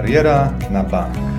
Kariera na bank.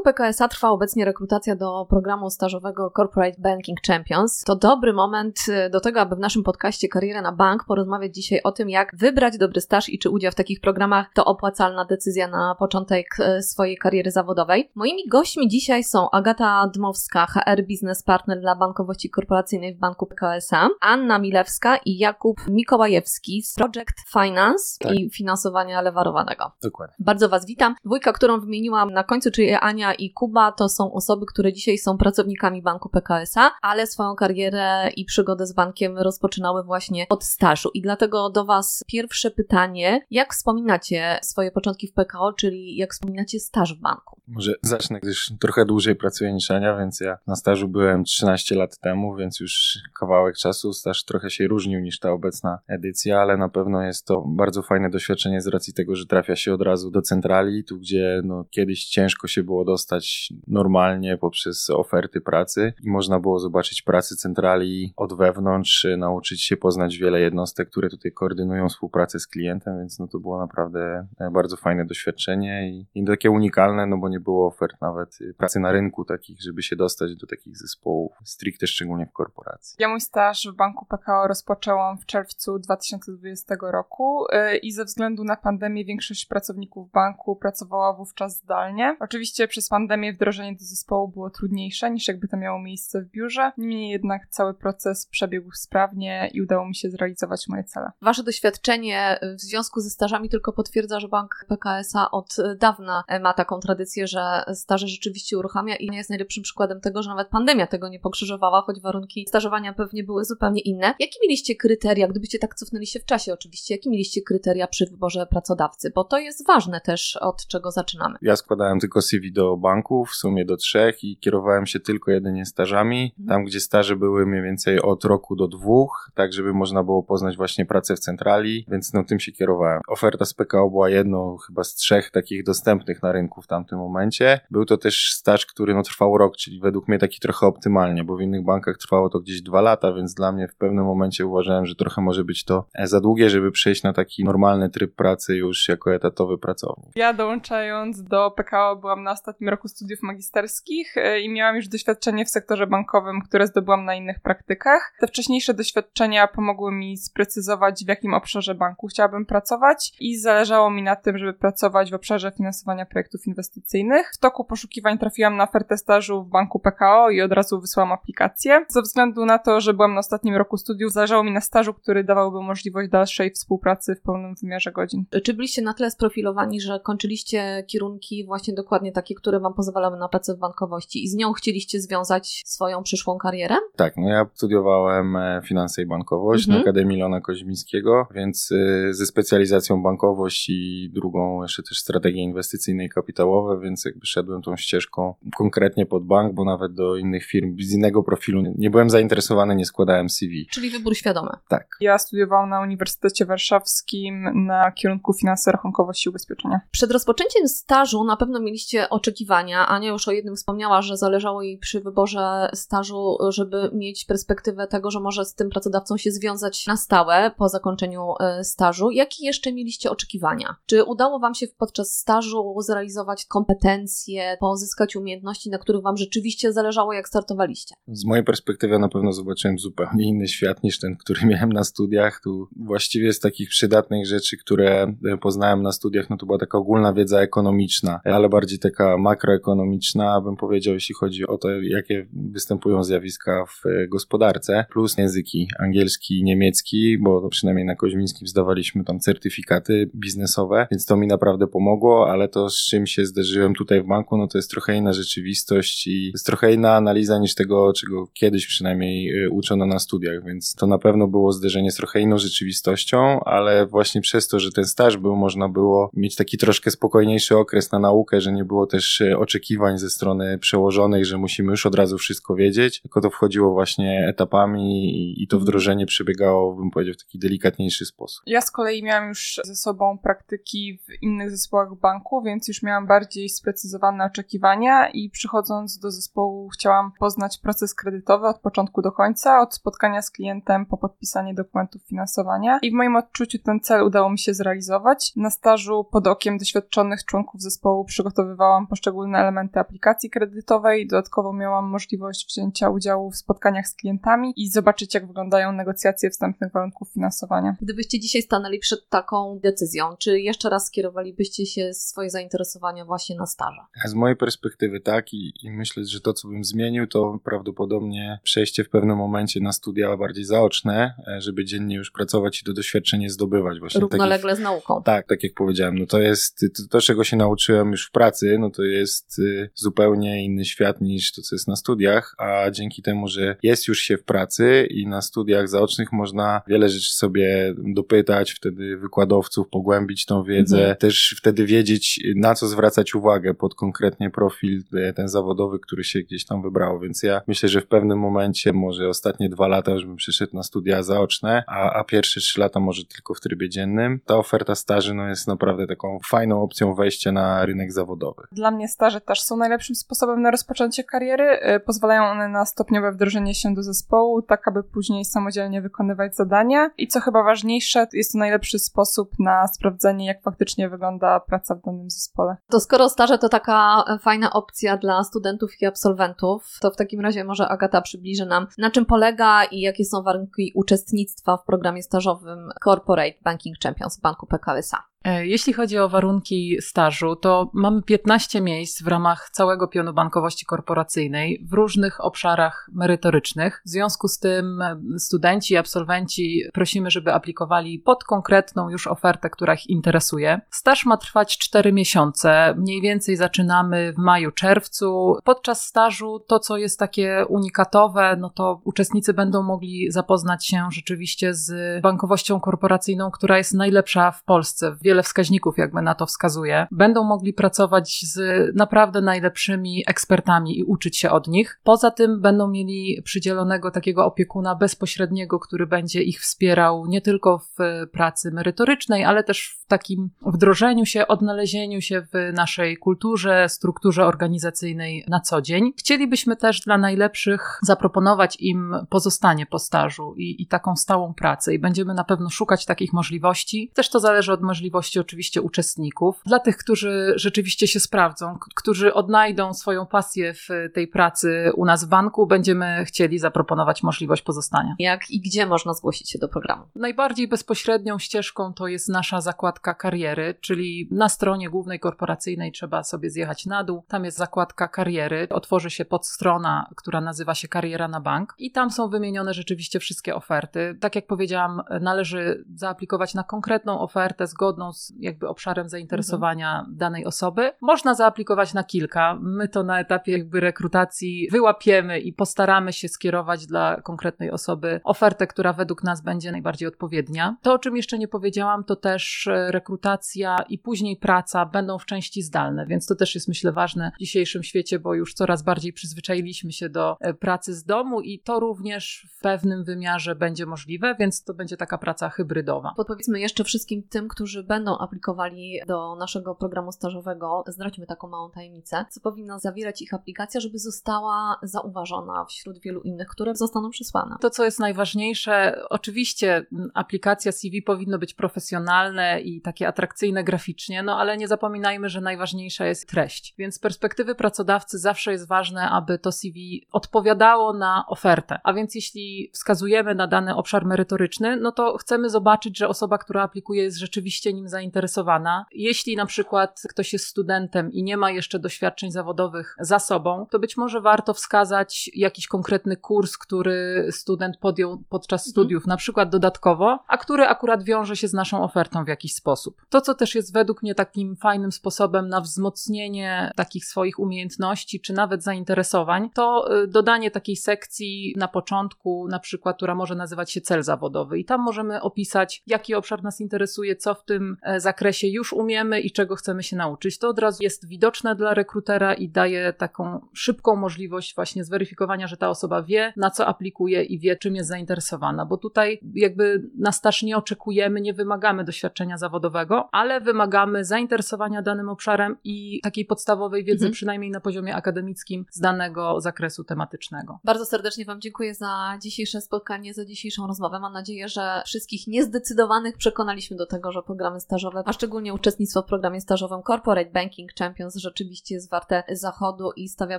Banku PKSA trwa obecnie rekrutacja do programu stażowego Corporate Banking Champions. To dobry moment y, do tego, aby w naszym podcaście Kariera na Bank porozmawiać dzisiaj o tym, jak wybrać dobry staż i czy udział w takich programach to opłacalna decyzja na początek y, swojej kariery zawodowej. Moimi gośćmi dzisiaj są Agata Dmowska, HR Business Partner dla bankowości korporacyjnej w banku PKSA, Anna Milewska i Jakub Mikołajewski z Project Finance tak. i finansowania lewarowanego. Dokładnie. Bardzo Was witam. Dwójka, którą wymieniłam na końcu, czyli Ania i Kuba to są osoby, które dzisiaj są pracownikami banku PKSA, ale swoją karierę i przygodę z bankiem rozpoczynały właśnie od stażu. I dlatego do Was pierwsze pytanie: jak wspominacie swoje początki w PKO, czyli jak wspominacie staż w banku? Może zacznę, gdyż trochę dłużej pracuję niż Ania, więc ja na stażu byłem 13 lat temu, więc już kawałek czasu. Staż trochę się różnił niż ta obecna edycja, ale na pewno jest to bardzo fajne doświadczenie z racji tego, że trafia się od razu do centrali, tu gdzie no, kiedyś ciężko się było było dostać normalnie poprzez oferty pracy i można było zobaczyć pracy centrali od wewnątrz, nauczyć się poznać wiele jednostek, które tutaj koordynują współpracę z klientem, więc no to było naprawdę e, bardzo fajne doświadczenie i, i takie unikalne, no bo nie było ofert nawet pracy na rynku takich, żeby się dostać do takich zespołów, stricte szczególnie w korporacji. Ja mój staż w banku PKO rozpoczęłam w czerwcu 2020 roku e, i ze względu na pandemię większość pracowników banku pracowała wówczas zdalnie. Oczywiście przez pandemię wdrożenie do zespołu było trudniejsze niż jakby to miało miejsce w biurze. Niemniej jednak cały proces przebiegł sprawnie i udało mi się zrealizować moje cele. Wasze doświadczenie w związku ze stażami tylko potwierdza, że bank PKSA od dawna ma taką tradycję, że staże rzeczywiście uruchamia i jest najlepszym przykładem tego, że nawet pandemia tego nie pokrzyżowała, choć warunki stażowania pewnie były zupełnie inne. Jakie mieliście kryteria, gdybyście tak cofnęli się w czasie oczywiście, jakie mieliście kryteria przy wyborze pracodawcy? Bo to jest ważne też, od czego zaczynamy. Ja składałem tylko CV do banku, w sumie do trzech i kierowałem się tylko jedynie stażami. Mhm. Tam, gdzie staże były mniej więcej od roku do dwóch, tak żeby można było poznać właśnie pracę w centrali, więc no tym się kierowałem. Oferta z PKO była jedną chyba z trzech takich dostępnych na rynku w tamtym momencie. Był to też staż, który no trwał rok, czyli według mnie taki trochę optymalnie, bo w innych bankach trwało to gdzieś dwa lata, więc dla mnie w pewnym momencie uważałem, że trochę może być to za długie, żeby przejść na taki normalny tryb pracy już jako etatowy pracownik. Ja dołączając do PKO byłam na ostatnim roku studiów magisterskich e, i miałam już doświadczenie w sektorze bankowym, które zdobyłam na innych praktykach. Te wcześniejsze doświadczenia pomogły mi sprecyzować, w jakim obszarze banku chciałabym pracować i zależało mi na tym, żeby pracować w obszarze finansowania projektów inwestycyjnych. W toku poszukiwań trafiłam na ofertę stażu w banku PKO i od razu wysłałam aplikację. Ze względu na to, że byłam na ostatnim roku studiów, zależało mi na stażu, który dawałby możliwość dalszej współpracy w pełnym wymiarze godzin. Czy byliście na tyle sprofilowani, że kończyliście kierunki właśnie dokładnie takie, które Wam pozwalały na pracę w bankowości i z nią chcieliście związać swoją przyszłą karierę? Tak, no ja studiowałem e, finanse i bankowość mhm. na Akademii Lona Koźmińskiego, więc e, ze specjalizacją bankowość i drugą jeszcze też strategie inwestycyjne i kapitałowe, więc jakby szedłem tą ścieżką konkretnie pod bank, bo nawet do innych firm z innego profilu nie byłem zainteresowany, nie składałem CV. Czyli wybór świadomy. Tak. Ja studiowałam na Uniwersytecie Warszawskim na kierunku finanse, rachunkowości i ubezpieczenia. Przed rozpoczęciem stażu na pewno mieliście oczekiwania Ania już o jednym wspomniała, że zależało jej przy wyborze stażu, żeby mieć perspektywę tego, że może z tym pracodawcą się związać na stałe po zakończeniu e, stażu. Jakie jeszcze mieliście oczekiwania? Czy udało Wam się podczas stażu zrealizować kompetencje, pozyskać umiejętności, na których Wam rzeczywiście zależało, jak startowaliście? Z mojej perspektywy na pewno zobaczyłem zupełnie inny świat niż ten, który miałem na studiach. Tu właściwie z takich przydatnych rzeczy, które e, poznałem na studiach, no to była taka ogólna wiedza ekonomiczna, ale bardziej taka makroekonomiczna makroekonomiczna, bym powiedział, jeśli chodzi o to, jakie występują zjawiska w e, gospodarce, plus języki angielski i niemiecki, bo przynajmniej na Koźmińskim zdawaliśmy tam certyfikaty biznesowe, więc to mi naprawdę pomogło, ale to z czym się zderzyłem tutaj w banku, no to jest trochę inna rzeczywistość i jest trochę inna analiza niż tego, czego kiedyś przynajmniej e, uczono na studiach, więc to na pewno było zderzenie z trochę inną rzeczywistością, ale właśnie przez to, że ten staż był, można było mieć taki troszkę spokojniejszy okres na naukę, że nie było też oczekiwań ze strony przełożonych, że musimy już od razu wszystko wiedzieć, tylko to wchodziło właśnie etapami i to wdrożenie przebiegało, bym powiedział, w taki delikatniejszy sposób. Ja z kolei miałam już ze sobą praktyki w innych zespołach banku, więc już miałam bardziej sprecyzowane oczekiwania i przychodząc do zespołu chciałam poznać proces kredytowy od początku do końca, od spotkania z klientem po podpisanie dokumentów finansowania i w moim odczuciu ten cel udało mi się zrealizować. Na stażu pod okiem doświadczonych członków zespołu przygotowywałam poszczególne elementy aplikacji kredytowej, dodatkowo miałam możliwość wzięcia udziału w spotkaniach z klientami i zobaczyć jak wyglądają negocjacje wstępnych warunków finansowania. Gdybyście dzisiaj stanęli przed taką decyzją, czy jeszcze raz skierowalibyście się swoje zainteresowania właśnie na staża? Z mojej perspektywy tak i, i myślę, że to, co bym zmienił, to prawdopodobnie przejście w pewnym momencie na studia bardziej zaoczne, e, żeby dziennie już pracować i to doświadczenie zdobywać właśnie. Równolegle takich, z nauką. Tak, tak jak powiedziałem, no to jest to, to, czego się nauczyłem już w pracy, no to jest y, zupełnie inny świat niż to, co jest na studiach, a dzięki temu, że jest już się w pracy i na studiach zaocznych można wiele rzeczy sobie dopytać, wtedy wykładowców, pogłębić tą wiedzę, mhm. też wtedy wiedzieć, na co zwracać uwagę pod konkretnie profil e, ten zawodowy, który się gdzieś tam wybrało. Więc ja myślę, że w pewnym momencie, może ostatnie dwa lata już bym przyszedł na studia zaoczne, a, a pierwsze trzy lata może tylko w trybie dziennym. Ta oferta staży no, jest naprawdę taką fajną opcją wejścia na rynek zawodowy. Dla mnie staże też są najlepszym sposobem na rozpoczęcie kariery. E, pozwalają one na stopniowe wdrożenie się do zespołu, tak aby później samodzielnie wykonywać zadania. I co chyba ważniejsze, jest to najlepszy sposób na sprawdzenie, jak faktycznie wygląda praca w danym zespole. To skoro staże to taka fajna opcja dla studentów i absolwentów, to w takim razie może Agata przybliży nam, na czym polega i jakie są warunki uczestnictwa w programie stażowym Corporate Banking Champions Banku PKO SA. E, jeśli chodzi o warunki stażu, to mamy 15 miejsc w ramach całego pionu bankowości korporacyjnej w różnych obszarach merytorycznych. W związku z tym e, studenci i absolwenci prosimy, żeby aplikowali pod konkretną już ofertę, która ich interesuje. Staż ma trwać 4 miesiące. Mniej więcej zaczynamy w maju, czerwcu. Podczas stażu to, co jest takie unikatowe, no to uczestnicy będą mogli zapoznać się rzeczywiście z bankowością korporacyjną, która jest najlepsza w Polsce wiele wskaźników jakby na to wskazuje, będą mogli pracować z naprawdę najlepszymi ekspertami i uczyć się od nich. Poza tym będą mieli przydzielonego takiego opiekuna bezpośredniego, który będzie ich wspierał nie tylko w pracy merytorycznej, ale też w takim wdrożeniu się, odnalezieniu się w naszej kulturze, strukturze organizacyjnej na co dzień. Chcielibyśmy też dla najlepszych zaproponować im pozostanie po stażu i, i taką stałą pracę i będziemy na pewno szukać takich możliwości. Też to zależy od możliwości oczywiście uczestników. Dla tych, którzy rzeczywiście się sprawdzą, którzy odnajdą swoją pasję w tej pracy u nas w banku, będziemy chcieli zaproponować możliwość pozostania. Jak i gdzie można zgłosić się do programu? Najbardziej bezpośrednią ścieżką to jest nasza zakładka kariery, czyli na stronie głównej korporacyjnej trzeba sobie zjechać na dół. Tam jest zakładka kariery, otworzy się podstrona, która nazywa się Kariera na Bank i tam są wymienione rzeczywiście wszystkie oferty. Tak jak powiedziałam, należy zaaplikować na konkretną ofertę zgodną z jakby obszarem zainteresowania mhm. danej osoby. Można zaaplikować na kilka. My to na etapie jakby rekrutacji wyłapiemy i postaramy się skierować dla konkretnej osoby ofertę, która według nas będzie najbardziej odpowiednia. To, o czym jeszcze nie powiedziałam, to też e, rekrutacja i później praca będą w części zdalne, więc to też jest myślę ważne w dzisiejszym świecie, bo już coraz bardziej przyzwyczailiśmy się do e, pracy z domu i to również w pewnym wymiarze będzie możliwe, więc to będzie taka praca hybrydowa. Podpowiedzmy jeszcze wszystkim tym, którzy będą będą aplikowali do naszego programu stażowego, zdradźmy taką małą tajemnicę, co powinna zawierać ich aplikacja, żeby została zauważona wśród wielu innych, które zostaną przysłane. To, co jest najważniejsze, oczywiście aplikacja CV powinno być profesjonalne i takie atrakcyjne graficznie, no ale nie zapominajmy, że najważniejsza jest treść. Więc z perspektywy pracodawcy zawsze jest ważne, aby to CV odpowiadało na ofertę. A więc jeśli wskazujemy na dany obszar merytoryczny, no to chcemy zobaczyć, że osoba, która aplikuje jest rzeczywiście nim zainteresowana. Jeśli na przykład ktoś jest studentem i nie ma jeszcze doświadczeń zawodowych za sobą, to być może warto wskazać jakiś konkretny kurs, który student podjął podczas mhm. studiów, na przykład dodatkowo, a który akurat wiąże się z naszą ofertą w jakiś sposób. To, co też jest według mnie takim fajnym sposobem na wzmocnienie takich swoich umiejętności, czy nawet zainteresowań, to y, dodanie takiej sekcji na początku, na przykład, która może nazywać się cel zawodowy. I tam możemy opisać, jaki obszar nas interesuje, co w tym zakresie już umiemy i czego chcemy się nauczyć. To od razu jest widoczne dla rekrutera i daje taką szybką możliwość właśnie zweryfikowania, że ta osoba wie, na co aplikuje i wie, czym jest zainteresowana, bo tutaj jakby na staż nie oczekujemy, nie wymagamy doświadczenia zawodowego, ale wymagamy zainteresowania danym obszarem i takiej podstawowej wiedzy, mhm. przynajmniej na poziomie akademickim, z danego zakresu tematycznego. Bardzo serdecznie Wam dziękuję za dzisiejsze spotkanie, za dzisiejszą rozmowę. Mam nadzieję, że wszystkich niezdecydowanych przekonaliśmy do tego, że programy stażowe, a szczególnie uczestnictwo w programie stażowym Corporate Banking Champions rzeczywiście jest warte zachodu i stawia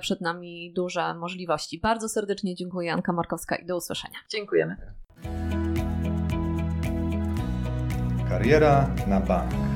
przed nami duże możliwości. Bardzo serdecznie dziękuję, Anka Markowska i do usłyszenia. Dziękujemy. Kariera na bank.